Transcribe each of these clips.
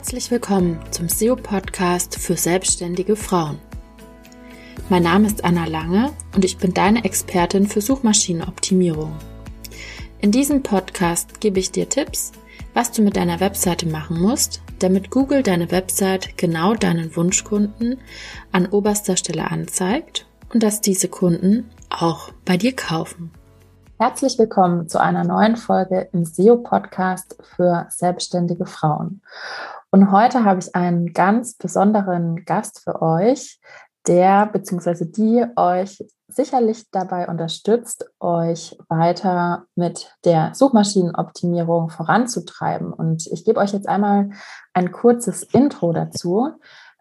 Herzlich willkommen zum SEO-Podcast für selbstständige Frauen. Mein Name ist Anna Lange und ich bin deine Expertin für Suchmaschinenoptimierung. In diesem Podcast gebe ich dir Tipps, was du mit deiner Webseite machen musst, damit Google deine Website genau deinen Wunschkunden an oberster Stelle anzeigt und dass diese Kunden auch bei dir kaufen. Herzlich willkommen zu einer neuen Folge im SEO-Podcast für selbstständige Frauen. Und heute habe ich einen ganz besonderen Gast für euch, der bzw. die euch sicherlich dabei unterstützt, euch weiter mit der Suchmaschinenoptimierung voranzutreiben. Und ich gebe euch jetzt einmal ein kurzes Intro dazu.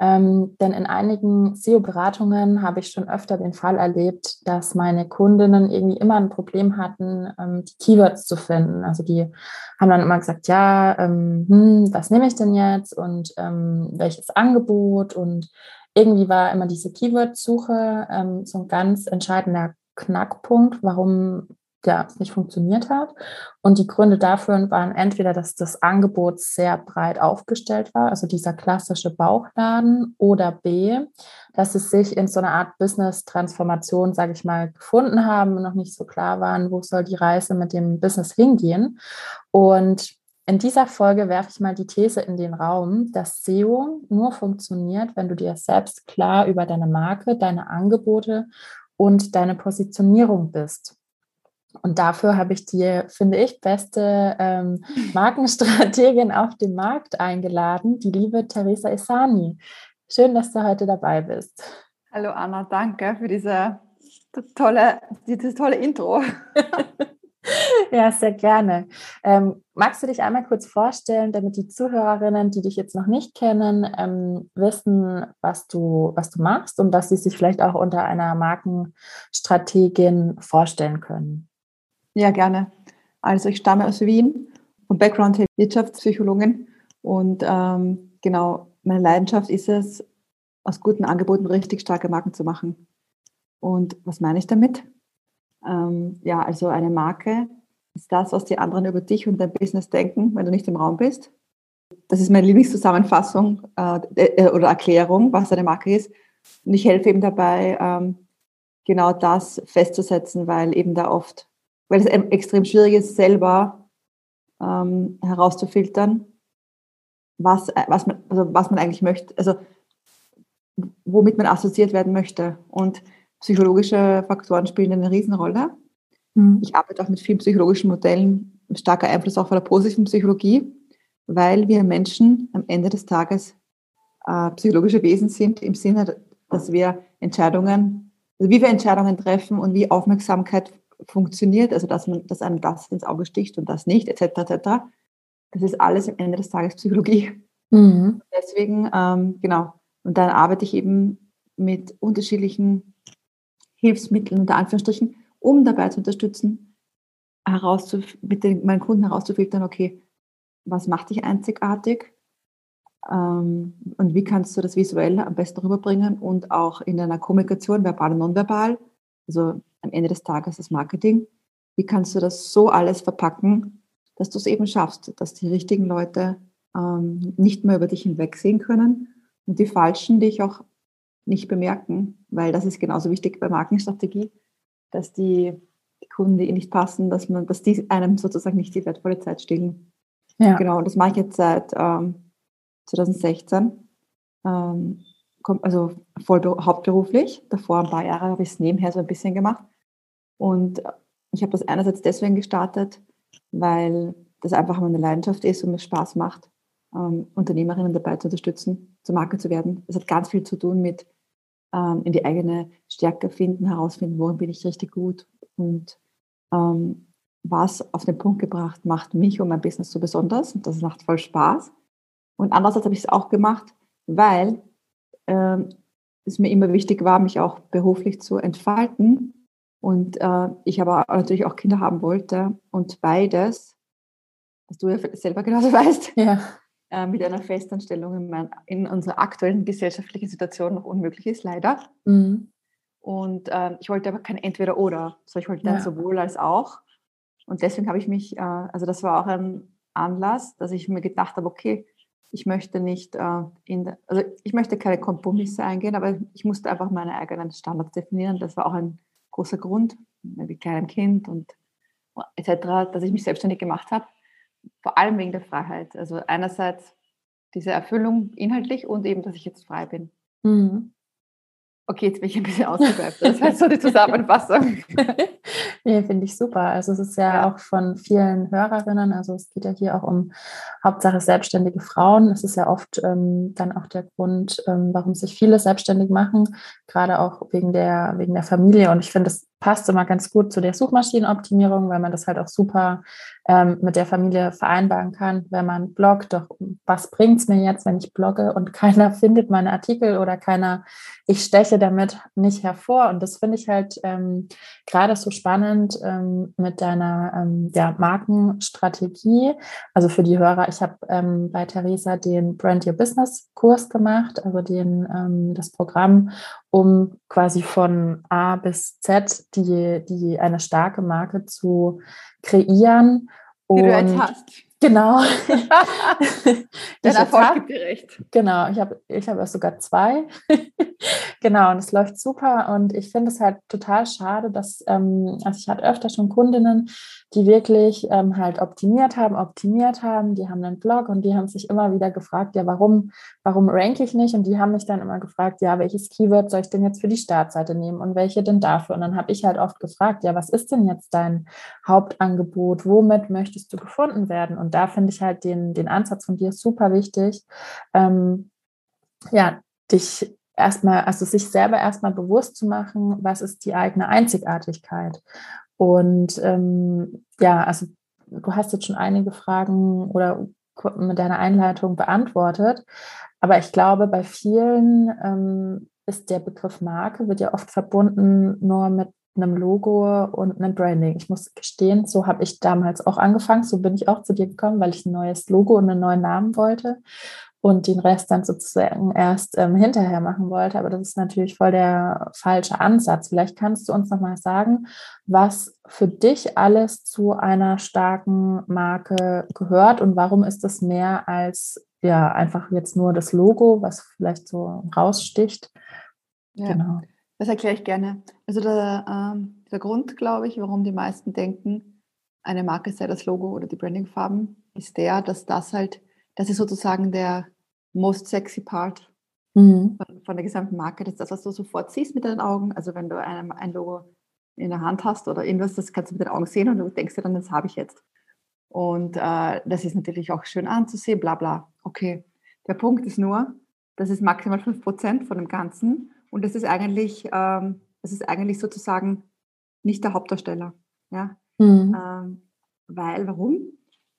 Ähm, denn in einigen SEO-Beratungen habe ich schon öfter den Fall erlebt, dass meine Kundinnen irgendwie immer ein Problem hatten, ähm, die Keywords zu finden. Also die haben dann immer gesagt, ja, ähm, hm, was nehme ich denn jetzt und ähm, welches Angebot und irgendwie war immer diese Keyword-Suche ähm, so ein ganz entscheidender Knackpunkt, warum ja, nicht funktioniert hat. Und die Gründe dafür waren entweder, dass das Angebot sehr breit aufgestellt war, also dieser klassische Bauchladen, oder B, dass es sich in so einer Art Business-Transformation, sage ich mal, gefunden haben und noch nicht so klar waren, wo soll die Reise mit dem Business hingehen. Und in dieser Folge werfe ich mal die These in den Raum, dass SEO nur funktioniert, wenn du dir selbst klar über deine Marke, deine Angebote und deine Positionierung bist. Und dafür habe ich die, finde ich, beste ähm, Markenstrategin auf dem Markt eingeladen, die liebe Theresa Isani. Schön, dass du heute dabei bist. Hallo Anna, danke für diese tolle, dieses tolle Intro. ja, sehr gerne. Ähm, magst du dich einmal kurz vorstellen, damit die Zuhörerinnen, die dich jetzt noch nicht kennen, ähm, wissen, was du, was du machst und was sie sich vielleicht auch unter einer Markenstrategin vorstellen können? Ja, gerne. Also ich stamme aus Wien und Background Wirtschaftspsychologin und ähm, genau, meine Leidenschaft ist es, aus guten Angeboten richtig starke Marken zu machen. Und was meine ich damit? Ähm, ja, also eine Marke ist das, was die anderen über dich und dein Business denken, wenn du nicht im Raum bist. Das ist meine Lieblingszusammenfassung äh, äh, oder Erklärung, was eine Marke ist. Und ich helfe eben dabei, ähm, genau das festzusetzen, weil eben da oft weil es extrem schwierig ist, selber ähm, herauszufiltern, was, äh, was, man, also was man eigentlich möchte, also womit man assoziiert werden möchte. Und psychologische Faktoren spielen eine Riesenrolle. Mhm. Ich arbeite auch mit vielen psychologischen Modellen, starker Einfluss auch von der positiven Psychologie, weil wir Menschen am Ende des Tages äh, psychologische Wesen sind, im Sinne, dass wir Entscheidungen, also wie wir Entscheidungen treffen und wie Aufmerksamkeit funktioniert, also dass man, dass einem das ins Auge sticht und das nicht, etc. etc. Das ist alles am Ende des Tages Psychologie. Mhm. Deswegen, ähm, genau. Und dann arbeite ich eben mit unterschiedlichen Hilfsmitteln unter Anführungsstrichen, um dabei zu unterstützen, herauszuf mit den, meinen Kunden herauszufiltern, okay, was macht dich einzigartig ähm, und wie kannst du das visuell am besten rüberbringen und auch in deiner Kommunikation, verbal und nonverbal, also am Ende des Tages das Marketing. Wie kannst du das so alles verpacken, dass du es eben schaffst, dass die richtigen Leute ähm, nicht mehr über dich hinwegsehen können und die falschen dich auch nicht bemerken, weil das ist genauso wichtig bei Markenstrategie, dass die, die Kunden, die nicht passen, dass man, dass die einem sozusagen nicht die wertvolle Zeit stehlen. Ja. Genau, und das mache ich jetzt seit ähm, 2016. Ähm, also voll hauptberuflich. Davor ein paar Jahre habe ich es nebenher so ein bisschen gemacht. Und ich habe das einerseits deswegen gestartet, weil das einfach meine Leidenschaft ist und mir Spaß macht, ähm, Unternehmerinnen dabei zu unterstützen, zur Marke zu werden. Das hat ganz viel zu tun mit ähm, in die eigene Stärke finden, herausfinden, worin bin ich richtig gut und ähm, was auf den Punkt gebracht macht mich und mein Business so besonders. Und das macht voll Spaß. Und andererseits habe ich es auch gemacht, weil ähm, es mir immer wichtig war, mich auch beruflich zu entfalten und äh, ich aber natürlich auch Kinder haben wollte und beides, was du ja selber genauso weißt, ja. äh, mit einer Festanstellung in, mein, in, unserer aktuellen gesellschaftlichen Situation noch unmöglich ist, leider. Mhm. Und äh, ich wollte aber kein Entweder-Oder, sondern ich wollte ja. dann sowohl als auch. Und deswegen habe ich mich, äh, also das war auch ein Anlass, dass ich mir gedacht habe, okay, ich möchte nicht äh, in, also ich möchte keine Kompromisse eingehen, aber ich musste einfach meine eigenen Standards definieren. Das war auch ein großer Grund, mit kleinem Kind und etc., dass ich mich selbstständig gemacht habe. Vor allem wegen der Freiheit. Also einerseits diese Erfüllung inhaltlich und eben, dass ich jetzt frei bin. Mhm. Okay, jetzt bin ich ein bisschen ausgeschweift. Das heißt so die Zusammenfassung. nee, finde ich super. Also es ist ja, ja, auch von vielen Hörerinnen, also es geht ja hier auch um Hauptsache selbstständige Frauen. Das ist ja oft ähm, dann auch der Grund, ähm, warum sich viele selbstständig machen, gerade auch wegen der, wegen der Familie. Und ich finde, es passt immer ganz gut zu der Suchmaschinenoptimierung, weil man das halt auch super ähm, mit der Familie vereinbaren kann, wenn man bloggt. Doch was bringt es mir jetzt, wenn ich blogge und keiner findet meine Artikel oder keiner, ich steche damit nicht hervor. Und das finde ich halt ähm, gerade so spannend ähm, mit deiner ähm, ja, Markenstrategie. Also für die Hörer, ich habe ähm, bei Theresa den Brand Your Business Kurs gemacht, also den, ähm, das Programm, um quasi von A bis Z die, die eine starke Marke zu kreieren. Die du jetzt hast. Genau. Der Erfolg gibt dir recht. Genau, ich habe ich hab sogar zwei. genau, und es läuft super. Und ich finde es halt total schade, dass, ähm, also ich hatte öfter schon Kundinnen, die wirklich ähm, halt optimiert haben, optimiert haben, die haben einen Blog und die haben sich immer wieder gefragt, ja, warum, warum ranke ich nicht? Und die haben mich dann immer gefragt, ja, welches Keyword soll ich denn jetzt für die Startseite nehmen und welche denn dafür? Und dann habe ich halt oft gefragt, ja, was ist denn jetzt dein Hauptangebot? Womit möchtest du gefunden werden? Und da finde ich halt den, den Ansatz von dir super wichtig. Ähm, ja, dich erstmal, also sich selber erstmal bewusst zu machen, was ist die eigene Einzigartigkeit. Und ähm, ja, also du hast jetzt schon einige Fragen oder mit deiner Einleitung beantwortet. Aber ich glaube, bei vielen ähm, ist der Begriff Marke, wird ja oft verbunden nur mit einem Logo und einem Branding. Ich muss gestehen, so habe ich damals auch angefangen. So bin ich auch zu dir gekommen, weil ich ein neues Logo und einen neuen Namen wollte und den Rest dann sozusagen erst ähm, hinterher machen wollte. Aber das ist natürlich voll der falsche Ansatz. Vielleicht kannst du uns nochmal sagen, was für dich alles zu einer starken Marke gehört und warum ist das mehr als ja einfach jetzt nur das Logo, was vielleicht so raussticht. Ja. Genau. Das erkläre ich gerne. Also der, ähm, der Grund, glaube ich, warum die meisten denken, eine Marke sei das Logo oder die Brandingfarben, ist der, dass das halt, das ist sozusagen der most sexy Part mhm. von, von, der gesamten Marke. Das ist das, was du sofort siehst mit deinen Augen. Also wenn du ein, ein Logo in der Hand hast oder irgendwas, das kannst du mit den Augen sehen und du denkst dir dann, das habe ich jetzt. Und äh, das ist natürlich auch schön anzusehen, bla bla. Okay. Der Punkt ist nur, das ist maximal 5% von dem Ganzen. Und das ist eigentlich, ähm, das ist eigentlich sozusagen nicht der Hauptdarsteller. Ja? Mhm. Ähm, weil, warum?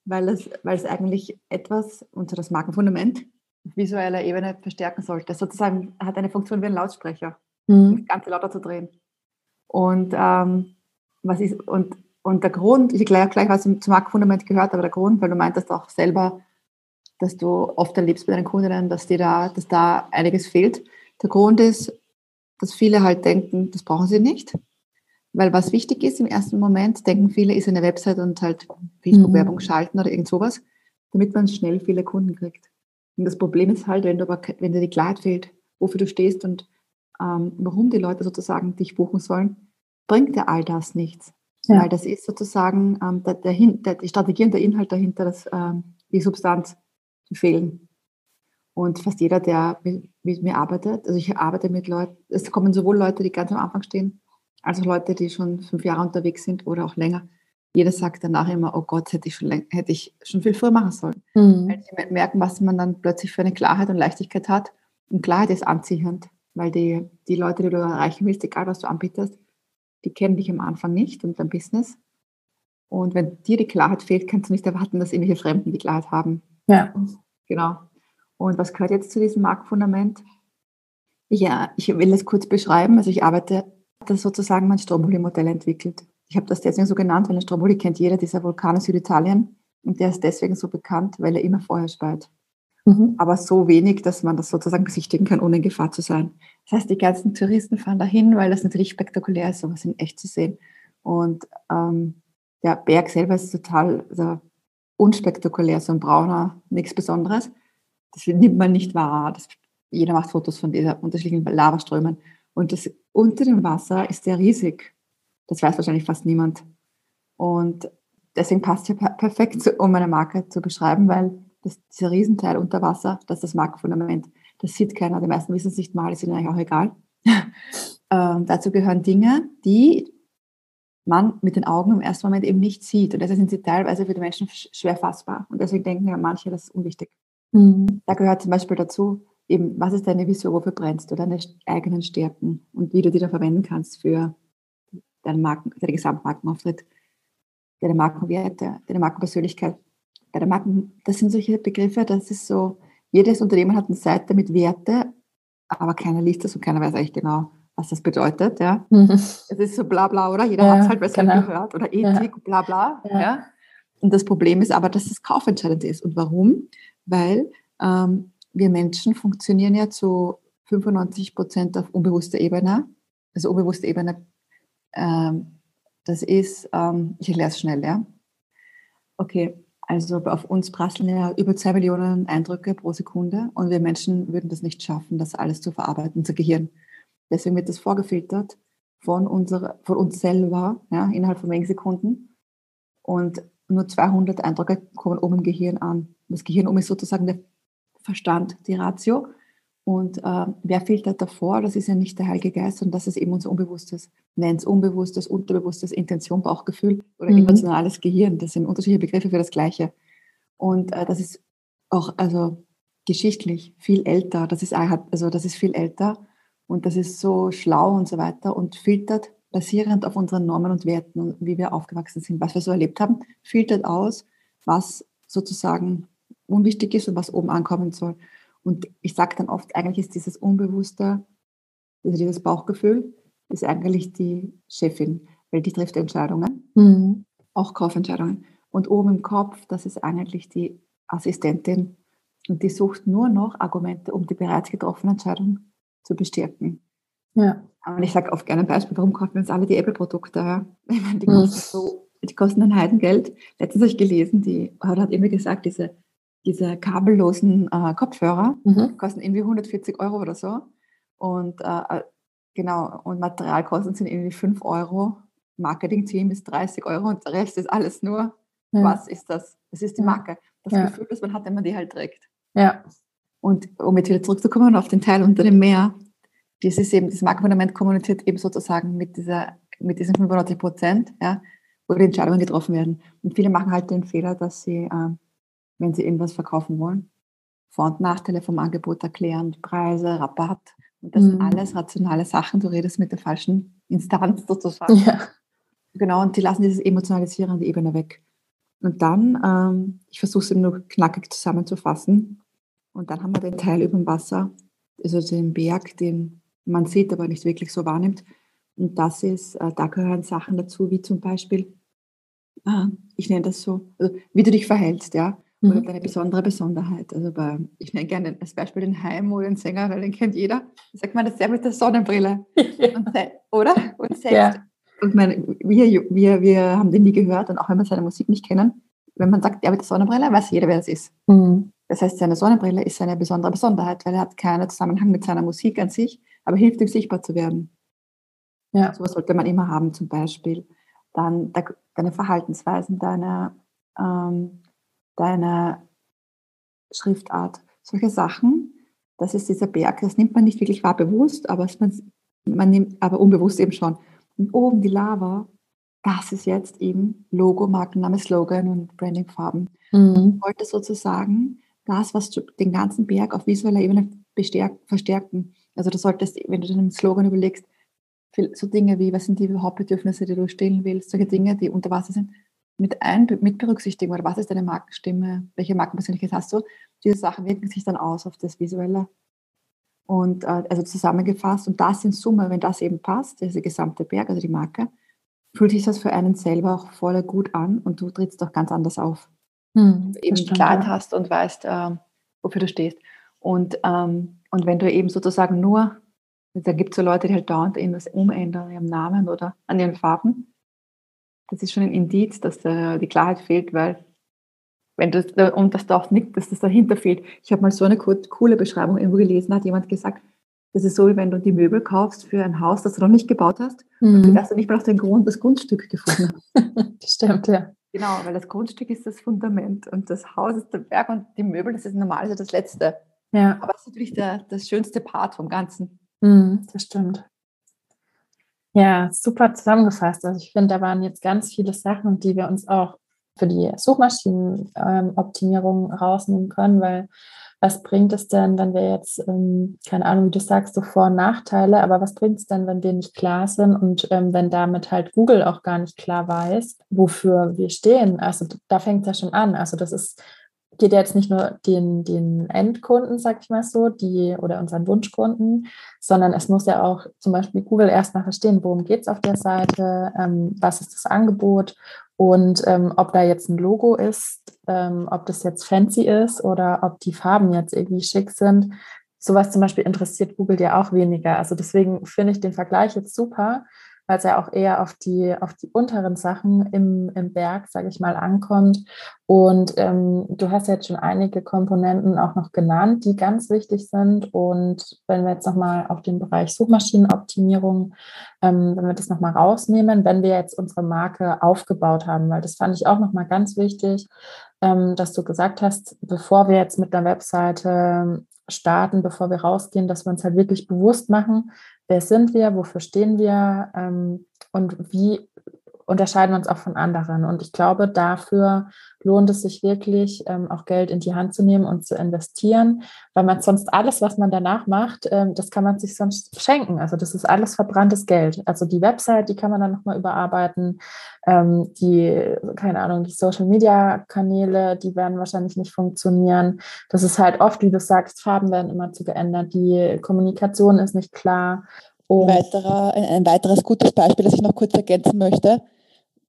Weil es, weil es eigentlich etwas unter das Markenfundament auf visueller Ebene verstärken sollte. Sozusagen hat eine Funktion wie ein Lautsprecher, mhm. das Ganze lauter zu drehen. Und ähm, was ist, und, und der Grund, ich erkläre gleich, was zum Markenfundament gehört, aber der Grund, weil du meintest auch selber, dass du oft erlebst bei deinen Kundinnen, dass, dir da, dass da einiges fehlt. Der Grund ist, dass viele halt denken, das brauchen sie nicht. Weil was wichtig ist im ersten Moment, denken viele, ist eine Website und halt Facebook-Werbung mhm. schalten oder irgend sowas, damit man schnell viele Kunden kriegt. Und das Problem ist halt, wenn, du aber, wenn dir die Klarheit fehlt, wofür du stehst und ähm, warum die Leute sozusagen dich buchen sollen, bringt dir all das nichts. Ja. Weil das ist sozusagen ähm, der, der, der, die Strategie und der Inhalt dahinter, dass, ähm, die Substanz, die fehlen. Und fast jeder, der mit, mit, mir arbeitet, also ich arbeite mit Leuten, es kommen sowohl Leute, die ganz am Anfang stehen, als auch Leute, die schon fünf Jahre unterwegs sind oder auch länger. Jeder sagt danach immer, oh Gott, hätte ich schon, hätte ich schon viel früher machen sollen. Mhm. Weil sie merken, was man dann plötzlich für eine Klarheit und Leichtigkeit hat. Und Klarheit ist anziehend, weil die, die Leute, die du erreichen willst, egal was du anbietest, die kennen dich am Anfang nicht und dein Business. Und wenn dir die Klarheit fehlt, kannst du nicht erwarten, dass irgendwelche Fremden die Klarheit haben. Ja. Genau. Und was gehört jetzt zu diesem Marktfundament? Ja, ich will es kurz beschreiben. Also ich arbeite, das sozusagen mein Stromboli-Modell entwickelt. Ich habe das deswegen so genannt, weil ein Stromboli kennt jeder, dieser Vulkan in Süditalien. Und der ist deswegen so bekannt, weil er immer Feuer speit. Mhm. Aber so wenig, dass man das sozusagen besichtigen kann, ohne in Gefahr zu sein. Das heißt, die ganzen Touristen fahren dahin, weil das natürlich spektakulär ist, sowas in echt zu sehen. Und ähm, der Berg selber ist total also unspektakulär, so ein brauner, nichts Besonderes. das nimmt man nicht wahr. Das, jeder macht Fotos von dieser unterschiedlichen Lavaströmen. Und das unter dem Wasser ist sehr riesig. Das weiß wahrscheinlich fast niemand. Und deswegen passt ja perfekt, um eine Marke zu beschreiben, weil das, dieser Riesenteil unter Wasser, das ist das Markenfundament. Das sieht keiner. Die meisten wissen es nicht mal, ist ihnen eigentlich auch egal. ähm, dazu gehören Dinge, die man mit den Augen im ersten Moment eben nicht sieht. Und deshalb sind sie teilweise für die Menschen schwer fassbar. Und deswegen denken ja manche, das ist unwichtig. Mhm. Da gehört zum Beispiel dazu, eben, was ist deine Vision, wofür brennst du, deine eigenen Stärken und wie du die dann verwenden kannst für deinen, Marken, deinen Gesamtmarkenauftritt, deine Markenwerte, deine Markenpersönlichkeit. Deine Marken, das sind solche Begriffe, das ist so, jedes Unternehmen hat eine Seite mit Werte, aber keiner liest das und keiner weiß eigentlich genau, was das bedeutet. Ja. Mhm. Es ist so bla bla, oder? Jeder ja, hat es halt besser genau. gehört. Oder Ethik, ja. bla bla. Ja. ja. Und das Problem ist aber, dass es kaufentscheidend ist. Und warum? Weil ähm, wir Menschen funktionieren ja zu 95 Prozent auf unbewusster Ebene. Also unbewusste Ebene, ähm, das ist, ähm, ich erkläre es schnell, ja. Okay, also auf uns prasseln ja über zwei Millionen Eindrücke pro Sekunde und wir Menschen würden das nicht schaffen, das alles zu verarbeiten, unser Gehirn. Deswegen wird das vorgefiltert von, unserer, von uns selber ja, innerhalb von wenigen Sekunden. Und nur 200 Eindrücke kommen oben im Gehirn an. Das Gehirn oben ist sozusagen der Verstand, die Ratio. Und äh, wer filtert davor? Das ist ja nicht der Heilige Geist, sondern das ist eben unser Unbewusstes. Nennt es Unbewusstes, Unterbewusstes, Intention, Bauchgefühl oder mhm. emotionales Gehirn. Das sind unterschiedliche Begriffe für das Gleiche. Und äh, das ist auch also geschichtlich viel älter. Das ist, also das ist viel älter und das ist so schlau und so weiter und filtert basierend auf unseren Normen und Werten und wie wir aufgewachsen sind, was wir so erlebt haben, filtert aus, was sozusagen unwichtig ist und was oben ankommen soll. Und ich sage dann oft, eigentlich ist dieses Unbewusste, also dieses Bauchgefühl, ist eigentlich die Chefin, weil die trifft Entscheidungen, mhm. auch Kaufentscheidungen. Und oben im Kopf, das ist eigentlich die Assistentin und die sucht nur noch Argumente, um die bereits getroffene Entscheidung zu bestärken. Ja. Aber ich sage oft gerne ein Beispiel, warum kaufen wir uns alle die Apple-Produkte? Ja? Die, kosten so, die kosten ein Heidengeld. Letztens habe ich gelesen, die hat immer gesagt, diese, diese kabellosen äh, Kopfhörer mhm. kosten irgendwie 140 Euro oder so. Und äh, äh, genau, und Materialkosten sind irgendwie 5 Euro. Marketing-Team ist 30 Euro und der Rest ist alles nur, ja. was ist das? Das ist die Marke. Das ja. Gefühl, das man hat, wenn man die halt trägt. Ja. Und um jetzt wieder zurückzukommen auf den Teil unter dem Meer, dieses eben, das Markenfundament kommuniziert eben sozusagen mit dieser, mit diesen 95 Prozent, ja, wo die Entscheidungen getroffen werden. Und viele machen halt den Fehler, dass sie, äh, wenn sie irgendwas verkaufen wollen, Vor- und Nachteile vom Angebot erklären, Preise, Rabatt. Und das mhm. sind alles rationale Sachen. Du redest mit der falschen Instanz sozusagen. Ja. Genau, und die lassen dieses emotionalisierende Ebene weg. Und dann, ähm, ich versuche es eben nur knackig zusammenzufassen, und dann haben wir den Teil über dem Wasser, also den Berg, den man sieht, aber nicht wirklich so wahrnimmt. Und das ist, äh, da gehören Sachen dazu, wie zum Beispiel, ah, ich nenne das so, also wie du dich verhältst, ja, mhm. deine besondere Besonderheit. Also bei, ich nenne gerne als Beispiel den Heimo, den Sänger, weil den kennt jeder. Da sagt man das sehr mit der Sonnenbrille, und, oder? Und selbst, ja. und meine, wir, wir, wir haben den nie gehört und auch wenn wir seine Musik nicht kennen, wenn man sagt, der mit der Sonnenbrille, weiß jeder, wer das ist. Mhm. Das heißt, seine Sonnenbrille ist eine besondere Besonderheit, weil er hat keinen Zusammenhang mit seiner Musik an sich, aber hilft ihm sichtbar zu werden. Ja. So sollte man immer haben zum Beispiel. Dann deine Verhaltensweisen, deine, ähm, deine Schriftart, solche Sachen. Das ist dieser Berg, das nimmt man nicht wirklich wahr bewusst, aber man, man nimmt aber unbewusst eben schon. Und oben die Lava, das ist jetzt eben Logo, Markenname, Slogan und Brandingfarben. Mhm. Ich wollte sozusagen das, was du den ganzen Berg auf visueller Ebene verstärken. Also du solltest, wenn du dir einen Slogan überlegst, so Dinge wie, was sind die Hauptbedürfnisse, die du stillen willst, solche Dinge, die unter Wasser sind, mit, ein, mit berücksichtigen oder was ist deine Markenstimme, welche Markenpersönlichkeit hast du, diese Sachen wirken sich dann aus auf das Visuelle. Und äh, also zusammengefasst, und das in Summe, wenn das eben passt, dieser gesamte Berg, also die Marke, fühlt sich das für einen selber auch voll gut an und du trittst auch ganz anders auf. Hm, eben stimmt, Klarheit ja. hast und weißt, äh, wofür du stehst. Und, ähm, und wenn du eben sozusagen nur, da gibt es so Leute, die halt dauernd irgendwas umändern an ihrem Namen oder an ihren Farben, das ist schon ein Indiz, dass der, die Klarheit fehlt, weil wenn das, und das darf nicht, dass das dahinter fehlt. Ich habe mal so eine coole Beschreibung irgendwo gelesen, hat jemand gesagt, das ist so, wie wenn du die Möbel kaufst für ein Haus, das du noch nicht gebaut hast, mhm. und hast du nicht mal auf den Grund das Grundstück gefunden hast. Stimmt, ja. Genau, weil das Grundstück ist das Fundament und das Haus ist der Berg und die Möbel, das ist normalerweise das Letzte. Ja. Aber es ist natürlich der, das schönste Part vom Ganzen. Mhm, das stimmt. Ja, super zusammengefasst. Also ich finde, da waren jetzt ganz viele Sachen, die wir uns auch für die Suchmaschinenoptimierung ähm, rausnehmen können, weil was bringt es denn, wenn wir jetzt, ähm, keine Ahnung, wie du sagst, so Vor- und Nachteile, aber was bringt es denn, wenn wir nicht klar sind und ähm, wenn damit halt Google auch gar nicht klar weiß, wofür wir stehen? Also da fängt es ja schon an. Also das ist geht jetzt nicht nur den, den Endkunden, sag ich mal so, die oder unseren Wunschkunden, sondern es muss ja auch zum Beispiel Google erstmal verstehen, worum geht es auf der Seite, ähm, was ist das Angebot und ähm, ob da jetzt ein Logo ist, ähm, ob das jetzt fancy ist oder ob die Farben jetzt irgendwie schick sind. Sowas zum Beispiel interessiert Google ja auch weniger. Also deswegen finde ich den Vergleich jetzt super, weil es ja auch eher auf die, auf die unteren Sachen im, im Berg, sage ich mal, ankommt. Und ähm, du hast jetzt schon einige Komponenten auch noch genannt, die ganz wichtig sind. Und wenn wir jetzt nochmal auf den Bereich Suchmaschinenoptimierung, ähm, wenn wir das nochmal rausnehmen, wenn wir jetzt unsere Marke aufgebaut haben, weil das fand ich auch nochmal ganz wichtig, ähm, dass du gesagt hast, bevor wir jetzt mit einer Webseite starten, bevor wir rausgehen, dass wir uns halt wirklich bewusst machen, wer sind wir, wofür stehen wir? Ähm, und wie unterscheiden uns auch von anderen. Und ich glaube, dafür lohnt es sich wirklich, ähm, auch Geld in die Hand zu nehmen und zu investieren, weil man sonst alles, was man danach macht, ähm, das kann man sich sonst schenken. Also das ist alles verbranntes Geld. Also die Website, die kann man dann nochmal überarbeiten. Ähm, die, keine Ahnung, die Social-Media-Kanäle, die werden wahrscheinlich nicht funktionieren. Das ist halt oft, wie du sagst, Farben werden immer zu geändert. Die Kommunikation ist nicht klar. Und Weiterer, ein, ein weiteres gutes Beispiel, das ich noch kurz ergänzen möchte,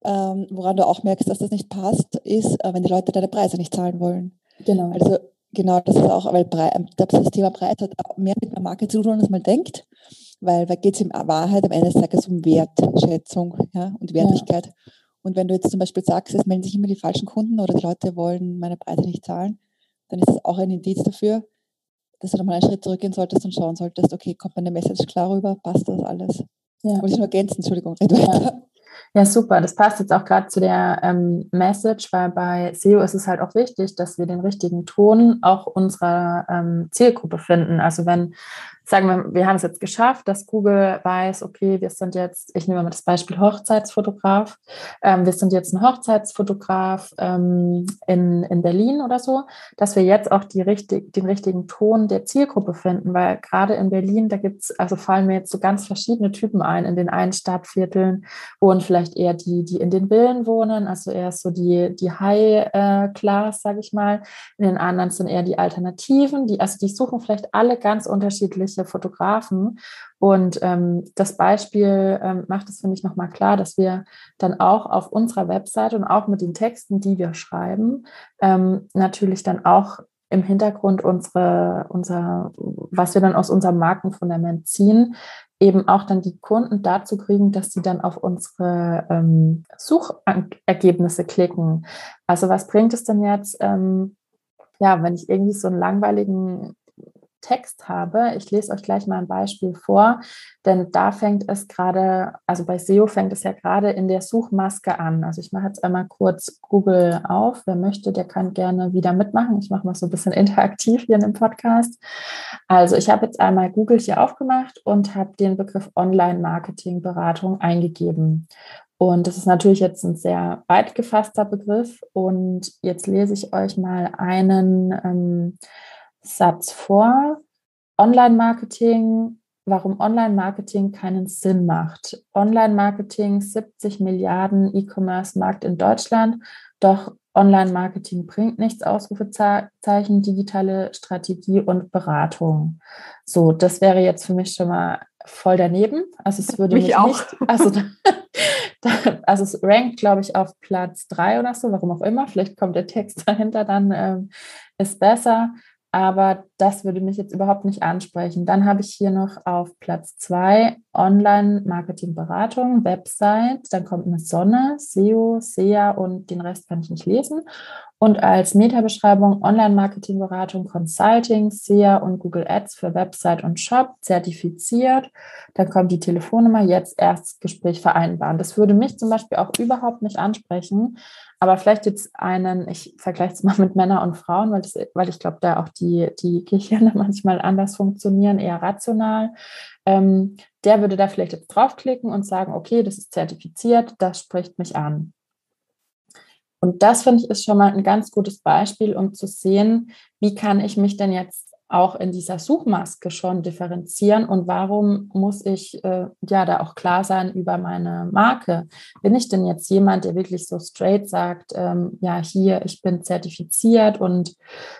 ähm, woran du auch merkst, dass das nicht passt, ist, äh, wenn die Leute deine Preise nicht zahlen wollen. Genau. Also genau, das ist auch, weil das Thema Preis hat mehr mit der Marke zu tun, als man denkt, weil da geht es in Wahrheit am Ende des Tages um Wertschätzung ja, und Wertigkeit. Ja. Und wenn du jetzt zum Beispiel sagst, es melden sich immer die falschen Kunden oder die Leute wollen meine Preise nicht zahlen, dann ist das auch ein Indiz dafür, dass du nochmal einen Schritt zurückgehen solltest und schauen solltest, okay, kommt meine Message klar rüber, passt das alles? Ja. Wollte ich nur ergänzen, Entschuldigung, red weiter. Ja, super. Das passt jetzt auch gerade zu der ähm, Message, weil bei SEO ist es halt auch wichtig, dass wir den richtigen Ton auch unserer ähm, Zielgruppe finden. Also wenn sagen wir, wir haben es jetzt geschafft, dass Google weiß, okay, wir sind jetzt, ich nehme mal das Beispiel Hochzeitsfotograf, ähm, wir sind jetzt ein Hochzeitsfotograf ähm, in, in Berlin oder so, dass wir jetzt auch die richtig, den richtigen Ton der Zielgruppe finden, weil gerade in Berlin, da gibt es, also fallen mir jetzt so ganz verschiedene Typen ein, in den einen Stadtvierteln wohnen vielleicht eher die, die in den Villen wohnen, also eher so die, die High-Class, äh, sage ich mal, in den anderen sind eher die Alternativen, die, also die suchen vielleicht alle ganz unterschiedlich unterschiedliche Fotografen. Und ähm, das Beispiel ähm, macht es, finde ich, nochmal klar, dass wir dann auch auf unserer Website und auch mit den Texten, die wir schreiben, ähm, natürlich dann auch im Hintergrund unsere, unser, was wir dann aus unserem Markenfundament ziehen, eben auch dann die Kunden dazu kriegen, dass sie dann auf unsere ähm, Suchergebnisse klicken. Also was bringt es denn jetzt, ähm, ja, wenn ich irgendwie so einen langweiligen Text habe. Ich lese euch gleich mal ein Beispiel vor, denn da fängt es gerade, also bei SEO fängt es ja gerade in der Suchmaske an. Also ich mache jetzt einmal kurz Google auf. Wer möchte, der kann gerne wieder mitmachen. Ich mache mal so ein bisschen interaktiv hier in dem Podcast. Also ich habe jetzt einmal Google hier aufgemacht und habe den Begriff Online-Marketing-Beratung eingegeben. Und das ist natürlich jetzt ein sehr weit gefasster Begriff. Und jetzt lese ich euch mal einen ähm, Satz vor. Online-Marketing, warum Online-Marketing keinen Sinn macht. Online-Marketing 70 Milliarden E-Commerce-Markt in Deutschland, doch Online-Marketing bringt nichts, Ausrufezeichen, digitale Strategie und Beratung. So, das wäre jetzt für mich schon mal voll daneben. Also es würde mich, mich auch. nicht, also, also es rankt, glaube ich, auf Platz drei oder so, warum auch immer. Vielleicht kommt der Text dahinter dann, ähm, ist besser. Aber das würde mich jetzt überhaupt nicht ansprechen. Dann habe ich hier noch auf Platz zwei Online-Marketing-Beratung, Website. Dann kommt eine Sonne, SEO, SEA und den Rest kann ich nicht lesen. Und als Metabeschreibung Online-Marketing-Beratung, Consulting, SEA und Google Ads für Website und Shop, zertifiziert. Dann kommt die Telefonnummer, jetzt Erstgespräch vereinbaren. Das würde mich zum Beispiel auch überhaupt nicht ansprechen. Aber vielleicht jetzt einen, ich vergleiche es mal mit Männern und Frauen, weil, das, weil ich glaube, da auch die, die Gehirne manchmal anders funktionieren, eher rational. Ähm, der würde da vielleicht jetzt draufklicken und sagen, okay, das ist zertifiziert, das spricht mich an. Und das finde ich ist schon mal ein ganz gutes Beispiel, um zu sehen, wie kann ich mich denn jetzt auch in dieser Suchmaske schon differenzieren und warum muss ich äh, ja da auch klar sein über meine Marke? Bin ich denn jetzt jemand, der wirklich so straight sagt, ähm, ja, hier, ich bin zertifiziert und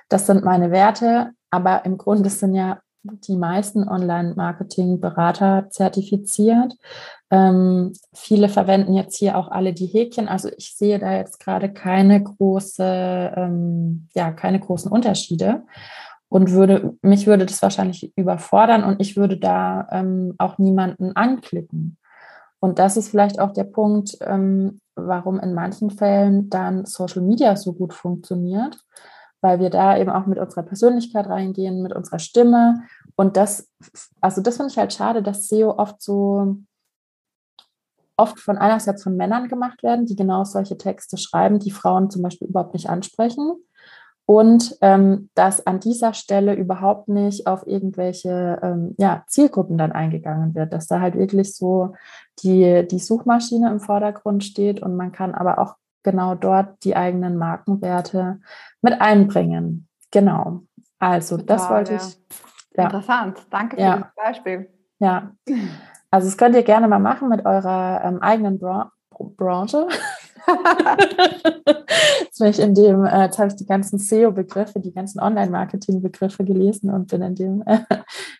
das sind meine Werte, aber im Grunde sind ja die meisten Online-Marketing-Berater zertifiziert. Ähm, viele verwenden jetzt hier auch alle die Häkchen. Also ich sehe da jetzt gerade keine große, ähm, ja, keine großen Unterschiede und würde, mich würde das wahrscheinlich überfordern und ich würde da ähm, auch niemanden anklicken. Und das ist vielleicht auch der Punkt, ähm, warum in manchen Fällen dann Social Media so gut funktioniert, weil wir da eben auch mit unserer Persönlichkeit reingehen, mit unserer Stimme. Und das, also das finde ich halt schade, dass SEO oft so, oft von einerseits von Männern gemacht werden, die genau solche Texte schreiben, die Frauen zum Beispiel überhaupt nicht ansprechen. Und ähm, dass an dieser Stelle überhaupt nicht auf irgendwelche ähm, ja, Zielgruppen dann eingegangen wird, dass da halt wirklich so die, die Suchmaschine im Vordergrund steht und man kann aber auch genau dort die eigenen Markenwerte mit einbringen. Genau. Also Total, das wollte ich. Ja. Interessant. Danke für ja. das Beispiel. Ja. Also das könnt ihr gerne mal machen mit eurer ähm, eigenen Bra Branche. jetzt in dem, äh, jetzt habe ich die ganzen SEO-Begriffe, die ganzen Online-Marketing-Begriffe gelesen und bin in dem, äh,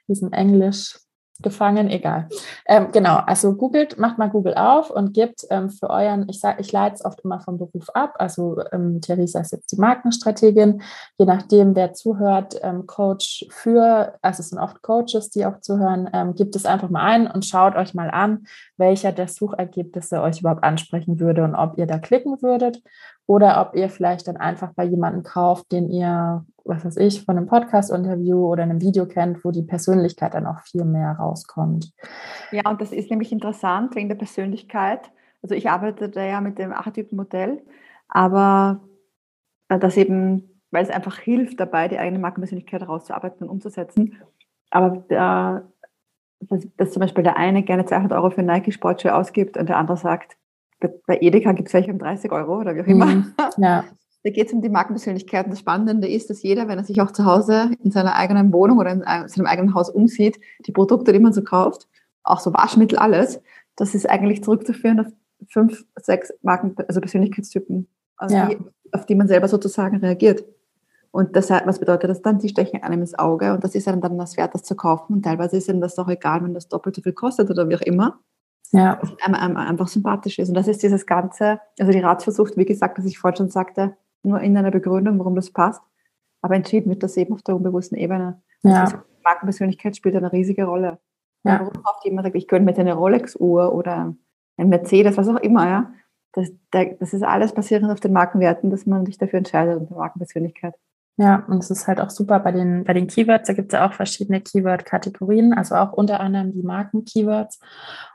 diesem Englisch gefangen, egal. Ähm, genau, also googelt, macht mal Google auf und gibt ähm, für euren, ich sage, ich leite es oft immer vom Beruf ab, also ähm, Theresa ist jetzt die Markenstrategin, je nachdem, wer zuhört, ähm, Coach für, also es sind oft Coaches, die auch zuhören, ähm, gibt es einfach mal ein und schaut euch mal an, welcher der Suchergebnisse euch überhaupt ansprechen würde und ob ihr da klicken würdet oder ob ihr vielleicht dann einfach bei jemandem kauft, den ihr was weiß ich, von einem Podcast-Interview oder einem Video kennt, wo die Persönlichkeit dann auch viel mehr rauskommt. Ja, und das ist nämlich interessant wegen der Persönlichkeit. Also ich arbeite da ja mit dem Archetypen-Modell, aber äh, das eben, weil es einfach hilft dabei, die eigene Markenpersönlichkeit herauszuarbeiten und umzusetzen. Aber der, dass, dass zum Beispiel der eine gerne 200 Euro für Nike Sportschuhe ausgibt und der andere sagt, bei Edeka gibt es welche um 30 Euro oder wie auch immer. Mhm, ja. Da geht es um die Markenpersönlichkeit. Und das Spannende ist, dass jeder, wenn er sich auch zu Hause in seiner eigenen Wohnung oder in seinem eigenen Haus umsieht, die Produkte, die man so kauft, auch so Waschmittel, alles, das ist eigentlich zurückzuführen auf fünf, sechs Marken, also Persönlichkeitstypen, auf, ja. die, auf die man selber sozusagen reagiert. Und das, was bedeutet das dann? Die stechen einem ins Auge und das ist einem dann das wert, das zu kaufen. Und teilweise ist einem das auch egal, wenn das doppelt so viel kostet oder wie auch immer. Ja. Einem, einfach sympathisch ist. Und das ist dieses Ganze, also die Ratsversucht, wie gesagt, was ich vorhin schon sagte, nur in einer Begründung, warum das passt. Aber entschieden wird das eben auf der unbewussten Ebene. Ja. Also Markenpersönlichkeit spielt eine riesige Rolle. Ja. Warum kauft jemand sagt, ich gönne mir eine Rolex-Uhr oder ein Mercedes, was auch immer, ja. Das, das ist alles basierend auf den Markenwerten, dass man sich dafür entscheidet und der Markenpersönlichkeit. Ja, und es ist halt auch super bei den, bei den Keywords. Da gibt es ja auch verschiedene Keyword-Kategorien, also auch unter anderem die Marken-Keywords.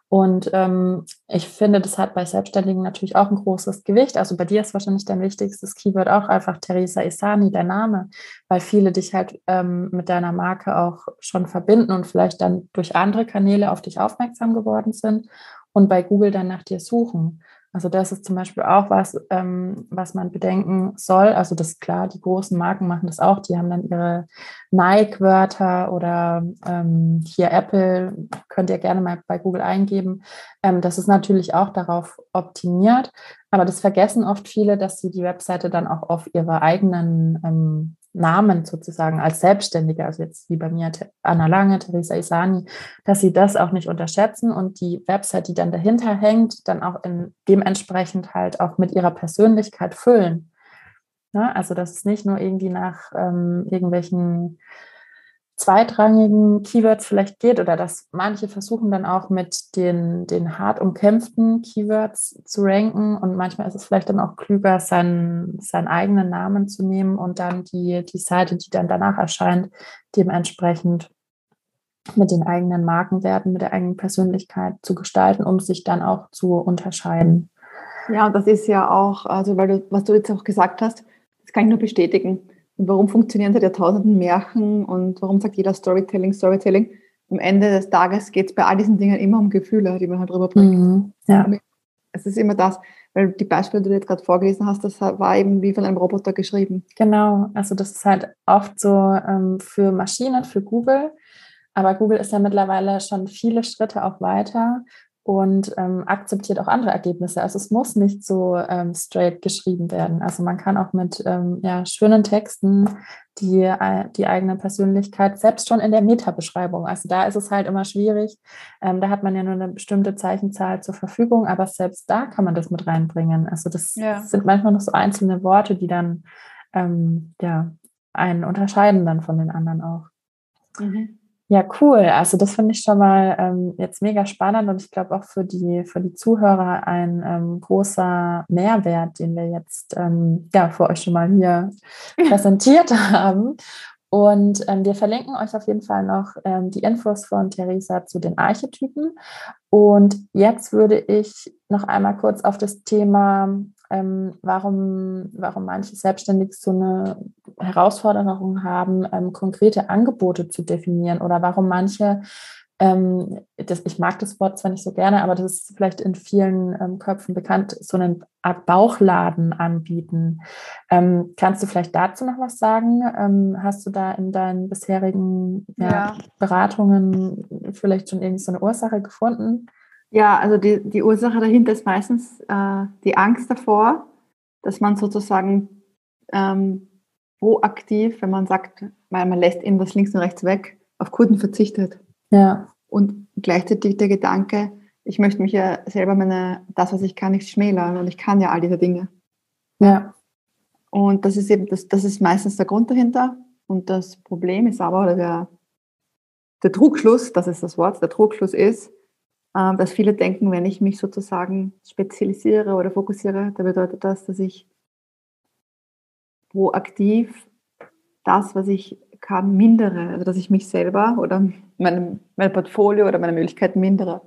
Und ähm, ich finde, das hat bei Selbstständigen natürlich auch ein großes Gewicht. Also bei dir ist wahrscheinlich dein wichtigstes Keyword auch einfach Theresa Isani, dein Name, weil viele dich halt ähm, mit deiner Marke auch schon verbinden und vielleicht dann durch andere Kanäle auf dich aufmerksam geworden sind und bei Google dann nach dir suchen. Also das ist zum Beispiel auch was, ähm, was man bedenken soll. Also das ist klar, die großen Marken machen das auch. Die haben dann ihre Nike-Wörter oder ähm, hier Apple, könnt ihr gerne mal bei Google eingeben. Ähm, das ist natürlich auch darauf optimiert. Aber das vergessen oft viele, dass sie die Webseite dann auch auf ihre eigenen ähm, Namen sozusagen als Selbstständige, also jetzt wie bei mir Anna Lange, Theresa Isani, dass sie das auch nicht unterschätzen und die Website, die dann dahinter hängt, dann auch in, dementsprechend halt auch mit ihrer Persönlichkeit füllen. Ja, also dass es nicht nur irgendwie nach ähm, irgendwelchen zweitrangigen Keywords vielleicht geht oder dass manche versuchen dann auch mit den, den hart umkämpften Keywords zu ranken und manchmal ist es vielleicht dann auch klüger, seinen, seinen eigenen Namen zu nehmen und dann die, die Seite, die dann danach erscheint, dementsprechend mit den eigenen Markenwerten, mit der eigenen Persönlichkeit zu gestalten, um sich dann auch zu unterscheiden. Ja, und das ist ja auch, also weil du, was du jetzt auch gesagt hast, das kann ich nur bestätigen. Warum funktionieren seit Jahrtausenden Märchen und warum sagt jeder Storytelling, Storytelling? Am Ende des Tages geht es bei all diesen Dingen immer um Gefühle, die man halt rüberbringt. Mhm, ja. Es ist immer das, weil die Beispiele, die du jetzt gerade vorgelesen hast, das war eben wie von einem Roboter geschrieben. Genau, also das ist halt oft so ähm, für Maschinen, für Google. Aber Google ist ja mittlerweile schon viele Schritte auch weiter und ähm, akzeptiert auch andere Ergebnisse. Also es muss nicht so ähm, straight geschrieben werden. Also man kann auch mit ähm, ja, schönen Texten die, äh, die eigene Persönlichkeit, selbst schon in der Meta-Beschreibung. Also da ist es halt immer schwierig. Ähm, da hat man ja nur eine bestimmte Zeichenzahl zur Verfügung, aber selbst da kann man das mit reinbringen. Also das ja. sind manchmal noch so einzelne Worte, die dann ähm, ja, einen unterscheiden dann von den anderen auch. Mhm. Ja, cool. Also das finde ich schon mal ähm, jetzt mega spannend und ich glaube auch für die, für die Zuhörer ein ähm, großer Mehrwert, den wir jetzt ähm, ja, für euch schon mal hier präsentiert haben. Und ähm, wir verlinken euch auf jeden Fall noch ähm, die Infos von Theresa zu den Archetypen. Und jetzt würde ich noch einmal kurz auf das Thema ähm, warum, warum manche Selbstständig so eine Herausforderung haben, ähm, konkrete Angebote zu definieren oder warum manche, ähm, das, ich mag das Wort zwar nicht so gerne, aber das ist vielleicht in vielen ähm, Köpfen bekannt, so einen Art Bauchladen anbieten. Ähm, kannst du vielleicht dazu noch was sagen? Ähm, hast du da in deinen bisherigen ja, ja. Beratungen vielleicht schon irgendwie so eine Ursache gefunden? Ja, also die, die Ursache dahinter ist meistens äh, die Angst davor, dass man sozusagen ähm, proaktiv, wenn man sagt, weil man lässt irgendwas links und rechts weg, auf Kunden verzichtet. Ja. Und gleichzeitig der Gedanke, ich möchte mich ja selber meine, das, was ich kann, nicht schmälern und ich kann ja all diese Dinge. Ja. Und das ist eben, das, das ist meistens der Grund dahinter. Und das Problem ist aber, oder der, der Trugschluss, das ist das Wort, der Trugschluss ist, dass viele denken, wenn ich mich sozusagen spezialisiere oder fokussiere, dann bedeutet das, dass ich proaktiv das, was ich kann, mindere. Also dass ich mich selber oder mein, mein Portfolio oder meine Möglichkeiten mindere.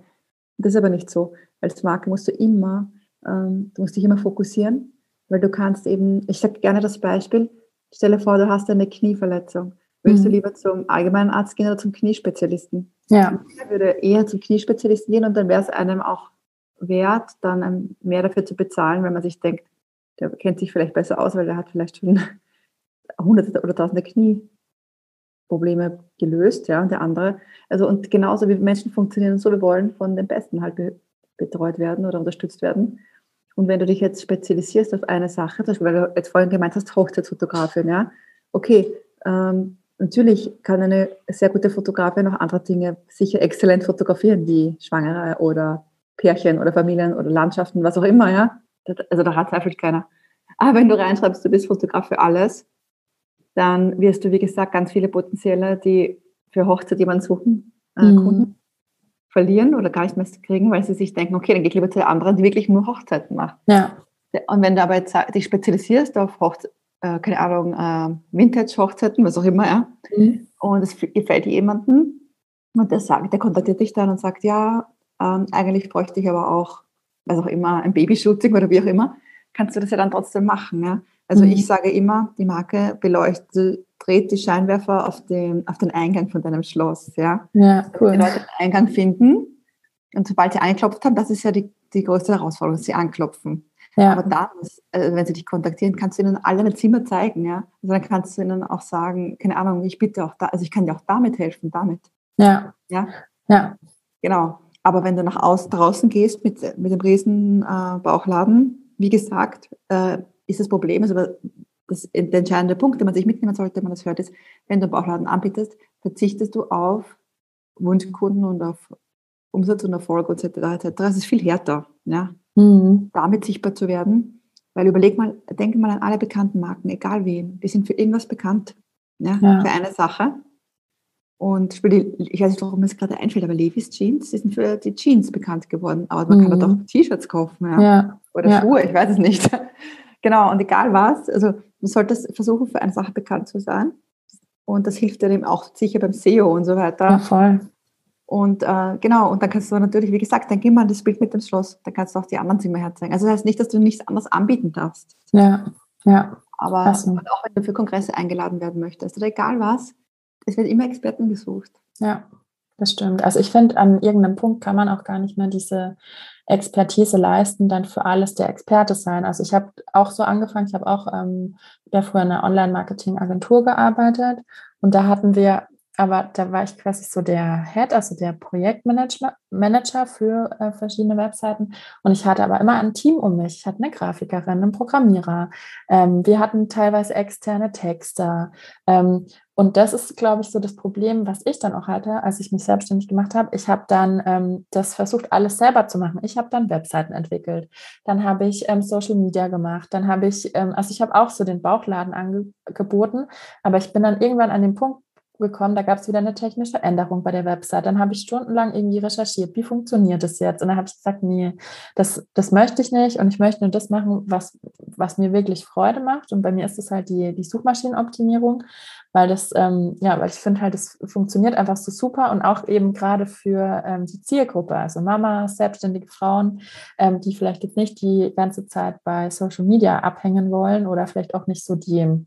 Das ist aber nicht so. Als Marke musst du immer, ähm, du musst dich immer fokussieren, weil du kannst eben, ich sage gerne das Beispiel, stelle vor, du hast eine Knieverletzung. Würdest mhm. du lieber zum allgemeinen Arzt gehen oder zum Kniespezialisten? Ja. Ich würde eher zum Kniespezialisten gehen und dann wäre es einem auch wert, dann mehr dafür zu bezahlen, wenn man sich denkt, der kennt sich vielleicht besser aus, weil der hat vielleicht schon hunderte oder tausende Knieprobleme gelöst, ja, und der andere. Also und genauso wie Menschen funktionieren so, wir wollen von den Besten halt be betreut werden oder unterstützt werden. Und wenn du dich jetzt spezialisierst auf eine Sache, zum Beispiel, weil du jetzt vorhin gemeint hast, Hochzeitsfotografin, ja, okay, ähm, Natürlich kann eine sehr gute Fotografin noch andere Dinge sicher exzellent fotografieren, wie Schwangere oder Pärchen oder Familien oder Landschaften, was auch immer, ja. Also da zweifelt keiner. Aber wenn du reinschreibst, du bist Fotograf für alles, dann wirst du, wie gesagt, ganz viele Potenziale, die für Hochzeit jemanden suchen, äh, mhm. Kunden, verlieren oder gar nicht mehr kriegen, weil sie sich denken, okay, dann geht lieber zu der anderen, die wirklich nur Hochzeiten macht. Ja. Und wenn du aber dich spezialisierst auf Hochzeit, äh, keine Ahnung, äh, Vintage-Hochzeiten, was auch immer, ja. Mhm. Und es gefällt jemandem. Und der sagt, der kontaktiert dich dann und sagt, ja, ähm, eigentlich bräuchte ich aber auch, was auch immer, ein Babyshooting oder wie auch immer. Kannst du das ja dann trotzdem machen, ja. Also mhm. ich sage immer, die Marke beleuchtet, dreht die Scheinwerfer auf den, auf den Eingang von deinem Schloss, ja. Ja, cool. Die Leute den Eingang finden. Und sobald sie angeklopft haben, das ist ja die, die größte Herausforderung, dass sie anklopfen. Ja. Aber dann, also wenn sie dich kontaktieren, kannst du ihnen alle ein Zimmer zeigen, ja. Also dann kannst du ihnen auch sagen, keine Ahnung, ich bitte auch da, also ich kann dir auch damit helfen, damit. Ja. Ja. Ja. Genau. Aber wenn du nach außen draußen gehst mit, mit dem riesen äh, Bauchladen, wie gesagt, äh, ist das Problem, also das, der entscheidende Punkt, den man sich mitnehmen sollte, wenn man das hört, ist, wenn du einen Bauchladen anbietest, verzichtest du auf Wunschkunden und auf Umsatz und Erfolg etc. etc. Das ist viel härter. Ja mhm. damit sichtbar zu werden. Weil überleg mal, denk mal an alle bekannten Marken, egal wen, die sind für irgendwas bekannt, ja, ja. für eine Sache. Und ich weiß nicht, warum mir es gerade einfällt, aber Levi's Jeans, die sind für die Jeans bekannt geworden. Aber man mhm. kann dort auch T-Shirts kaufen. Ja. ja. Oder ja. Schuhe, ich weiß es nicht. genau, und egal was, also du solltest versuchen, für eine Sache bekannt zu sein. Und das hilft dir eben auch sicher beim SEO und so weiter. Ja, voll. Und äh, genau, und dann kannst du natürlich, wie gesagt, dann geh mal das Bild mit dem Schloss, dann kannst du auch die anderen Zimmer herzeigen. Also das heißt nicht, dass du nichts anderes anbieten darfst. Ja, ja. Aber also. auch wenn du für Kongresse eingeladen werden möchtest oder egal was, es wird immer Experten gesucht. Ja, das stimmt. Also ich finde, an irgendeinem Punkt kann man auch gar nicht mehr diese Expertise leisten, dann für alles der Experte sein. Also ich habe auch so angefangen, ich habe auch ähm, ja früher in einer Online-Marketing-Agentur gearbeitet und da hatten wir aber da war ich quasi so der Head, also der Projektmanager Manager für äh, verschiedene Webseiten. Und ich hatte aber immer ein Team um mich. Ich hatte eine Grafikerin, einen Programmierer. Ähm, wir hatten teilweise externe Texter. Ähm, und das ist, glaube ich, so das Problem, was ich dann auch hatte, als ich mich selbstständig gemacht habe. Ich habe dann ähm, das versucht, alles selber zu machen. Ich habe dann Webseiten entwickelt. Dann habe ich ähm, Social Media gemacht. Dann habe ich, ähm, also ich habe auch so den Bauchladen angeboten. Aber ich bin dann irgendwann an den Punkt gekommen, da gab es wieder eine technische Änderung bei der Website. Dann habe ich stundenlang irgendwie recherchiert, wie funktioniert das jetzt? Und dann habe ich gesagt, nee, das, das möchte ich nicht und ich möchte nur das machen, was, was mir wirklich Freude macht. Und bei mir ist es halt die, die Suchmaschinenoptimierung, weil das, ähm, ja, weil ich finde halt, es funktioniert einfach so super und auch eben gerade für ähm, die Zielgruppe, also Mamas, selbstständige Frauen, ähm, die vielleicht jetzt nicht die ganze Zeit bei Social Media abhängen wollen oder vielleicht auch nicht so die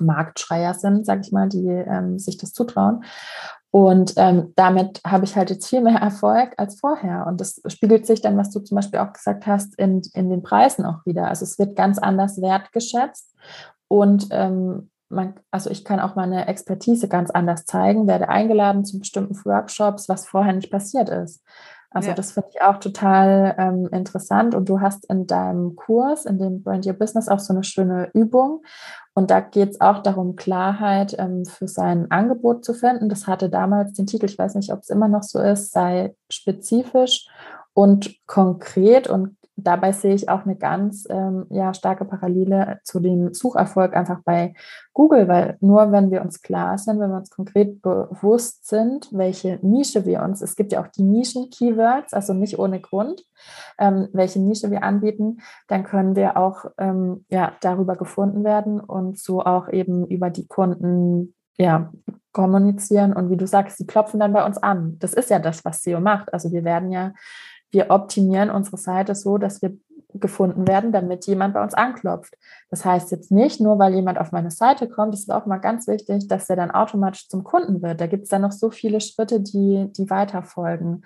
Marktschreier sind, sage ich mal, die ähm, sich das zutrauen. Und ähm, damit habe ich halt jetzt viel mehr Erfolg als vorher. Und das spiegelt sich dann, was du zum Beispiel auch gesagt hast, in, in den Preisen auch wieder. Also es wird ganz anders wertgeschätzt. Und ähm, man, also ich kann auch meine Expertise ganz anders zeigen, werde eingeladen zu bestimmten Workshops, was vorher nicht passiert ist. Also ja. das finde ich auch total ähm, interessant. Und du hast in deinem Kurs, in dem Brand Your Business, auch so eine schöne Übung. Und da geht es auch darum, Klarheit ähm, für sein Angebot zu finden. Das hatte damals den Titel, ich weiß nicht, ob es immer noch so ist, sei spezifisch und konkret und dabei sehe ich auch eine ganz ähm, ja, starke Parallele zu dem Sucherfolg einfach bei Google, weil nur wenn wir uns klar sind, wenn wir uns konkret bewusst sind, welche Nische wir uns, es gibt ja auch die Nischen-Keywords, also nicht ohne Grund, ähm, welche Nische wir anbieten, dann können wir auch ähm, ja, darüber gefunden werden und so auch eben über die Kunden ja, kommunizieren und wie du sagst, sie klopfen dann bei uns an. Das ist ja das, was SEO macht. Also wir werden ja wir optimieren unsere Seite so, dass wir gefunden werden, damit jemand bei uns anklopft. Das heißt jetzt nicht, nur weil jemand auf meine Seite kommt, das ist auch mal ganz wichtig, dass er dann automatisch zum Kunden wird. Da gibt es dann noch so viele Schritte, die, die weiter folgen.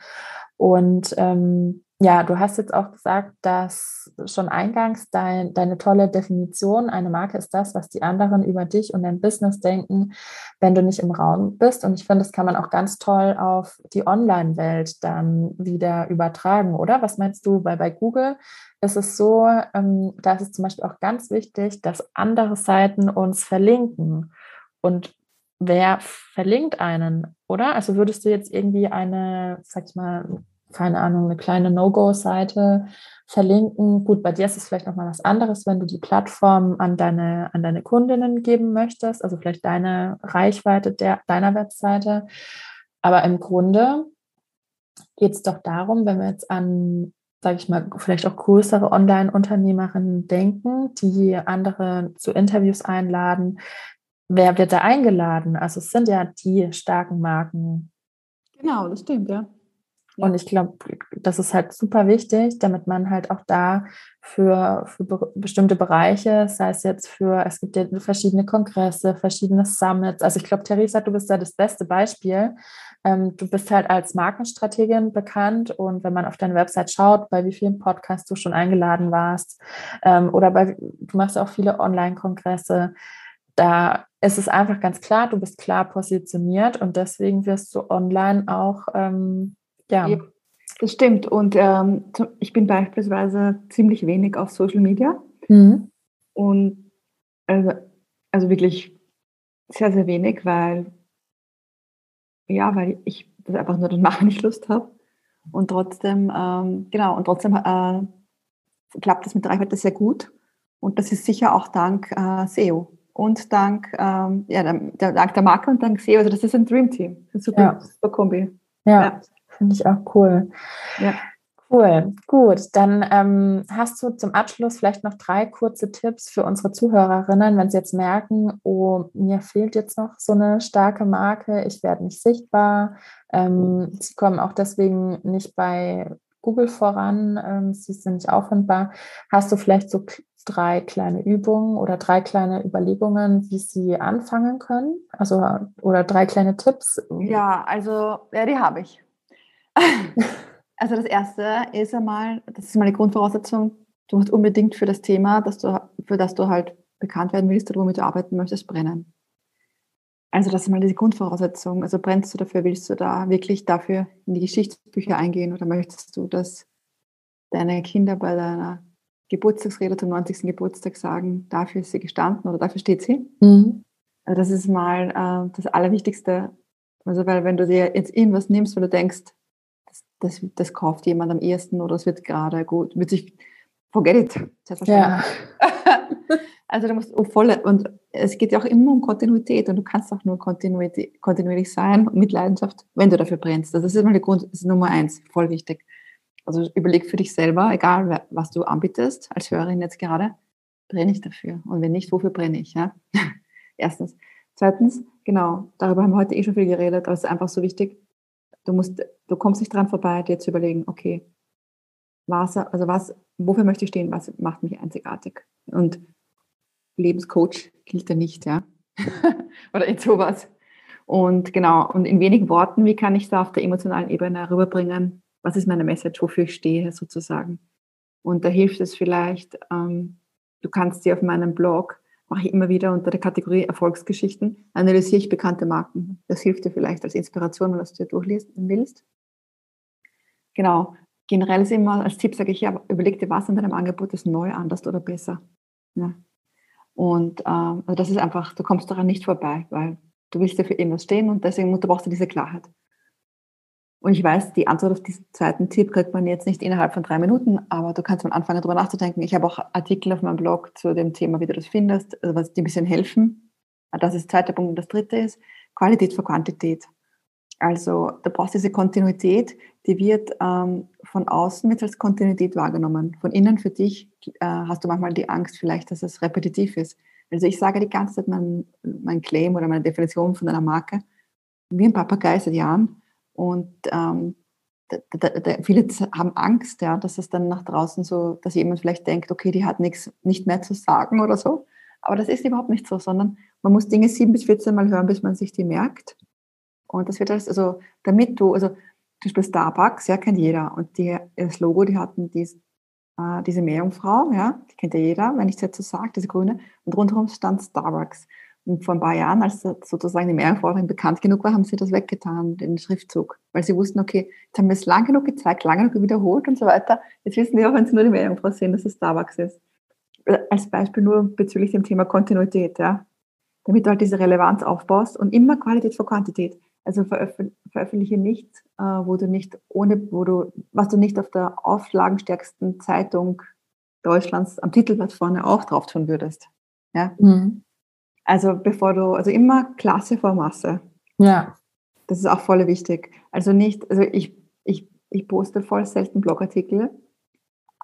Und ähm, ja, du hast jetzt auch gesagt, dass schon eingangs dein, deine tolle Definition, eine Marke ist das, was die anderen über dich und dein Business denken, wenn du nicht im Raum bist. Und ich finde, das kann man auch ganz toll auf die Online-Welt dann wieder übertragen, oder? Was meinst du? Weil bei Google ist es so, ähm, da ist es zum Beispiel auch ganz wichtig, dass andere Seiten uns verlinken. Und wer verlinkt einen, oder? Also würdest du jetzt irgendwie eine, sag ich mal, keine Ahnung, eine kleine No-Go-Seite verlinken. Gut, bei dir ist es vielleicht nochmal was anderes, wenn du die Plattform an deine, an deine Kundinnen geben möchtest, also vielleicht deine Reichweite der, deiner Webseite. Aber im Grunde geht es doch darum, wenn wir jetzt an, sage ich mal, vielleicht auch größere Online-Unternehmerinnen denken, die andere zu Interviews einladen, wer wird da eingeladen? Also es sind ja die starken Marken. Genau, das stimmt, ja. Und ich glaube, das ist halt super wichtig, damit man halt auch da für, für be bestimmte Bereiche, sei es jetzt für, es gibt ja verschiedene Kongresse, verschiedene Summits. Also ich glaube, Theresa, du bist da das beste Beispiel. Ähm, du bist halt als Markenstrategin bekannt und wenn man auf deine Website schaut, bei wie vielen Podcasts du schon eingeladen warst ähm, oder bei, du machst auch viele Online-Kongresse, da ist es einfach ganz klar, du bist klar positioniert und deswegen wirst du online auch ähm, ja. ja. Das stimmt. Und ähm, ich bin beispielsweise ziemlich wenig auf Social Media. Mhm. Und also, also wirklich sehr, sehr wenig, weil ja, weil ich das einfach nur dann machen nicht Lust habe. Und trotzdem, ähm, genau, und trotzdem äh, klappt das mit der Reichweite sehr gut. Und das ist sicher auch dank äh, SEO. und dank, ähm, ja, der, dank der Marke und dank SEO. Also das ist ein Dream Team. Ein super, ja. super Kombi. Ja, ja. Finde ich auch cool. Ja. Cool, gut. Dann ähm, hast du zum Abschluss vielleicht noch drei kurze Tipps für unsere Zuhörerinnen, wenn sie jetzt merken, oh, mir fehlt jetzt noch so eine starke Marke, ich werde nicht sichtbar. Ähm, sie kommen auch deswegen nicht bei Google voran, ähm, sie sind nicht auffindbar. Hast du vielleicht so drei kleine Übungen oder drei kleine Überlegungen, wie sie anfangen können? Also oder drei kleine Tipps? Ja, also ja, die habe ich. Also das erste ist einmal, das ist mal eine Grundvoraussetzung, du musst unbedingt für das Thema, dass du, für das du halt bekannt werden willst oder womit du arbeiten möchtest, brennen. Also das ist mal diese Grundvoraussetzung. Also brennst du dafür, willst du da wirklich dafür in die Geschichtsbücher eingehen oder möchtest du, dass deine Kinder bei deiner Geburtstagsrede zum 90. Geburtstag sagen, dafür ist sie gestanden oder dafür steht sie? Mhm. Also das ist mal äh, das Allerwichtigste. Also weil wenn du dir jetzt irgendwas nimmst, weil du denkst, das, das kauft jemand am ersten oder es wird gerade gut, wird sich, forget it. Ja. also du musst oh, voll, und es geht ja auch immer um Kontinuität und du kannst auch nur kontinuierlich, kontinuierlich sein mit Leidenschaft, wenn du dafür brennst. Also das ist mal die Grund, das ist Nummer eins, voll wichtig. Also überleg für dich selber, egal was du anbietest, als Hörerin jetzt gerade, brenne ich dafür? Und wenn nicht, wofür brenne ich? Ja? Erstens. Zweitens, genau, darüber haben wir heute eh schon viel geredet, aber es ist einfach so wichtig, Du musst, du kommst nicht dran vorbei, dir zu überlegen, okay, was, also was, wofür möchte ich stehen, was macht mich einzigartig? Und Lebenscoach gilt ja nicht, ja. Oder in sowas. Und genau, und in wenigen Worten, wie kann ich da auf der emotionalen Ebene rüberbringen? Was ist meine Message, wofür ich stehe, sozusagen? Und da hilft es vielleicht, ähm, du kannst dir auf meinem Blog mache ich immer wieder unter der Kategorie Erfolgsgeschichten, analysiere ich bekannte Marken. Das hilft dir vielleicht als Inspiration, wenn du dir durchlesen willst. Genau. Generell ist immer als Tipp, sage ich ja, überleg dir, was an deinem Angebot ist neu, anders oder besser. Ja. Und ähm, also das ist einfach, du kommst daran nicht vorbei, weil du willst ja für irgendwas stehen und deswegen brauchst du diese Klarheit. Und ich weiß, die Antwort auf diesen zweiten Tipp kriegt man jetzt nicht innerhalb von drei Minuten, aber du kannst mal anfangen, darüber nachzudenken. Ich habe auch Artikel auf meinem Blog zu dem Thema, wie du das findest, also was dir ein bisschen helfen. Das ist der zweite Punkt. Und das dritte ist Qualität vor Quantität. Also du brauchst diese Kontinuität, die wird ähm, von außen mit als Kontinuität wahrgenommen. Von innen für dich äh, hast du manchmal die Angst vielleicht, dass es repetitiv ist. Also ich sage die ganze Zeit mein, mein Claim oder meine Definition von einer Marke, wie ein Papagei seit Jahren. Und ähm, da, da, da, viele haben Angst, ja, dass es dann nach draußen so, dass jemand vielleicht denkt, okay, die hat nichts nicht mehr zu sagen oder so. Aber das ist überhaupt nicht so, sondern man muss Dinge sieben bis 14 Mal hören, bis man sich die merkt. Und das wird alles, also damit du, also zum Beispiel Starbucks, ja, kennt jeder. Und die, das Logo, die hatten dies, äh, diese Meerjungfrau, ja, die kennt ja jeder, wenn ich es jetzt so sage, diese grüne. Und rundherum stand Starbucks. Und vor ein paar Jahren, als sozusagen die Mehrforderung bekannt genug war, haben sie das weggetan, den Schriftzug. Weil sie wussten, okay, jetzt haben wir es lang genug gezeigt, lang genug wiederholt und so weiter. Jetzt wissen wir auch, wenn sie nur die Meerjungfrau sehen, dass es Starbucks ist. Äh, als Beispiel nur bezüglich dem Thema Kontinuität, ja. Damit du halt diese Relevanz aufbaust und immer Qualität vor Quantität. Also veröffentliche nichts, äh, wo du nicht ohne, wo du, was du nicht auf der auflagenstärksten Zeitung Deutschlands am Titelblatt vorne auch drauf tun würdest. Ja. Mhm. Also bevor du, also immer Klasse vor Masse. Ja. Das ist auch voll wichtig. Also nicht, also ich, ich, ich poste voll selten Blogartikel,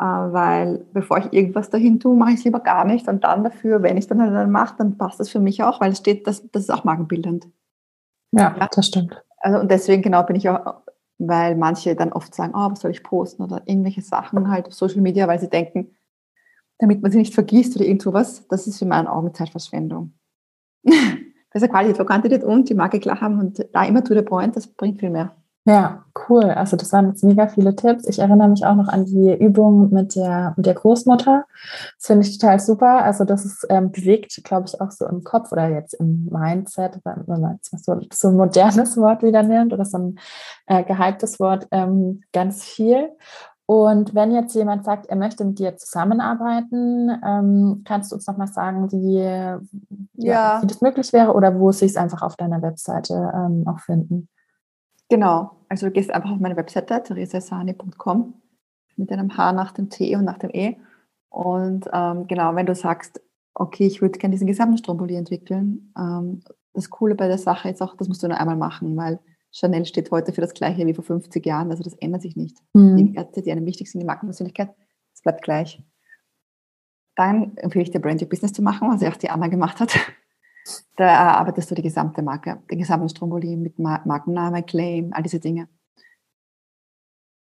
äh, weil bevor ich irgendwas dahin tue, mache ich es lieber gar nicht. Und dann dafür, wenn ich dann halt dann mache, dann passt das für mich auch, weil es steht, das, das ist auch markenbildend. Ja, ja, das stimmt. Also und deswegen genau bin ich auch, weil manche dann oft sagen, oh, was soll ich posten oder irgendwelche Sachen halt auf Social Media, weil sie denken, damit man sie nicht vergisst oder irgend sowas, das ist für meinen Augen Zeitverschwendung. Besser Qualität vor Quantität und die Marke klar haben und da immer to the point, das bringt viel mehr. Ja, cool. Also das waren jetzt mega viele Tipps. Ich erinnere mich auch noch an die Übung mit der, mit der Großmutter. Das finde ich total super. Also das ist ähm, bewegt, glaube ich, auch so im Kopf oder jetzt im Mindset, wenn man so, so ein modernes Wort wieder nimmt oder so ein äh, gehyptes Wort, ähm, ganz viel. Und wenn jetzt jemand sagt, er möchte mit dir zusammenarbeiten, ähm, kannst du uns noch mal sagen, wie, ja. ja. wie das möglich wäre oder wo sie es einfach auf deiner Webseite ähm, auch finden? Genau, also du gehst einfach auf meine Webseite, theresasani.com, mit einem H nach dem T und nach dem E. Und ähm, genau, wenn du sagst, okay, ich würde gerne diesen gesamten Stromboli entwickeln. Ähm, das Coole bei der Sache ist auch, das musst du nur einmal machen, weil Chanel steht heute für das Gleiche wie vor 50 Jahren, also das ändert sich nicht. Mhm. Die Werte, die einem wichtig sind, die Markenpersönlichkeit, das bleibt gleich. Dann empfehle ich dir Brand Your Business zu machen, was ja auch die Anna gemacht hat. Da erarbeitest du die gesamte Marke, den gesamten Stromboli mit Markenname, Claim, all diese Dinge.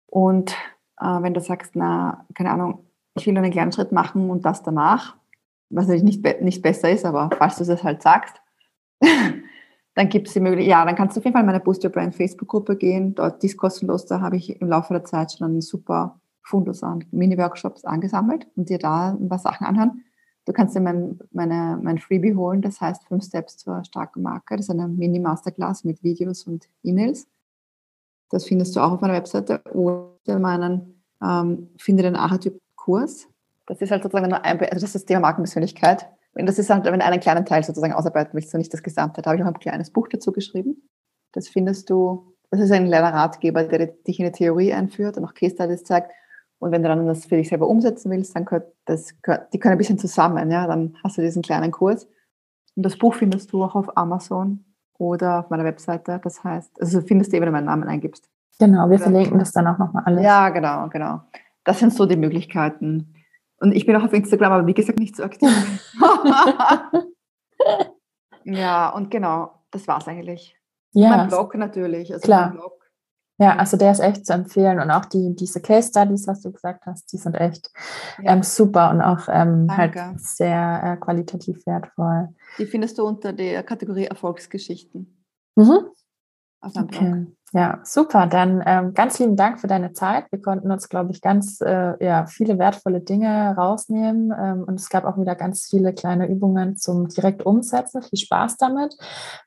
Und äh, wenn du sagst, na, keine Ahnung, ich will nur einen kleinen Schritt machen und das danach, was natürlich nicht, be nicht besser ist, aber falls du das halt sagst, dann gibt es die Möglichkeit, ja, dann kannst du auf jeden Fall in meine Boost Your Brand Facebook-Gruppe gehen. Dort, die ist kostenlos, da habe ich im Laufe der Zeit schon einen super Fundus an Mini-Workshops angesammelt und dir da ein paar Sachen anhören. Du kannst dir mein, meine, mein Freebie holen, das heißt Fünf Steps zur starken Marke. Das ist eine Mini-Masterclass mit Videos und E-Mails. Das findest du auch auf meiner Webseite oder meinen ähm, Finde den Archetyp-Kurs. Das ist halt sozusagen nur ein, also das ist das Thema Markenpersönlichkeit. Das ist halt, wenn du einen kleinen Teil sozusagen ausarbeiten willst und nicht das Gesamte. Da habe ich auch ein kleines Buch dazu geschrieben. Das findest du, das ist ein kleiner Ratgeber, der dich in die Theorie einführt und auch Case Studies zeigt. Und wenn du dann das für dich selber umsetzen willst, dann gehört das, die können ein bisschen zusammen, ja, dann hast du diesen kleinen Kurs. Und das Buch findest du auch auf Amazon oder auf meiner Webseite. Das heißt, also findest du eben, wenn du meinen Namen eingibst. Genau, wir verlinken das dann auch nochmal alles. Ja, genau, genau. Das sind so die Möglichkeiten. Und ich bin auch auf Instagram, aber wie gesagt, nicht so aktiv. ja, und genau, das war es eigentlich. Ja. Mein Blog natürlich. Also Klar. Blog. Ja, also der ist echt zu empfehlen und auch die, diese Case Studies, was du gesagt hast, die sind echt ja. ähm, super und auch ähm, halt sehr äh, qualitativ wertvoll. Die findest du unter der Kategorie Erfolgsgeschichten. Mhm. Okay. Ja, super. Dann ähm, ganz lieben Dank für deine Zeit. Wir konnten uns, glaube ich, ganz äh, ja, viele wertvolle Dinge rausnehmen. Ähm, und es gab auch wieder ganz viele kleine Übungen zum direkt umsetzen. Viel Spaß damit.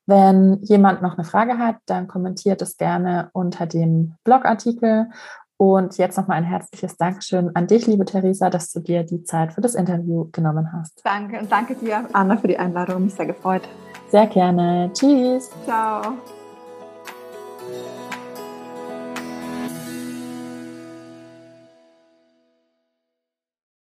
Wenn jemand noch eine Frage hat, dann kommentiert es gerne unter dem Blogartikel. Und jetzt nochmal ein herzliches Dankeschön an dich, liebe Theresa, dass du dir die Zeit für das Interview genommen hast. Danke und danke dir, Anna, für die Einladung. Mich sehr gefreut. Sehr gerne. Tschüss. Ciao.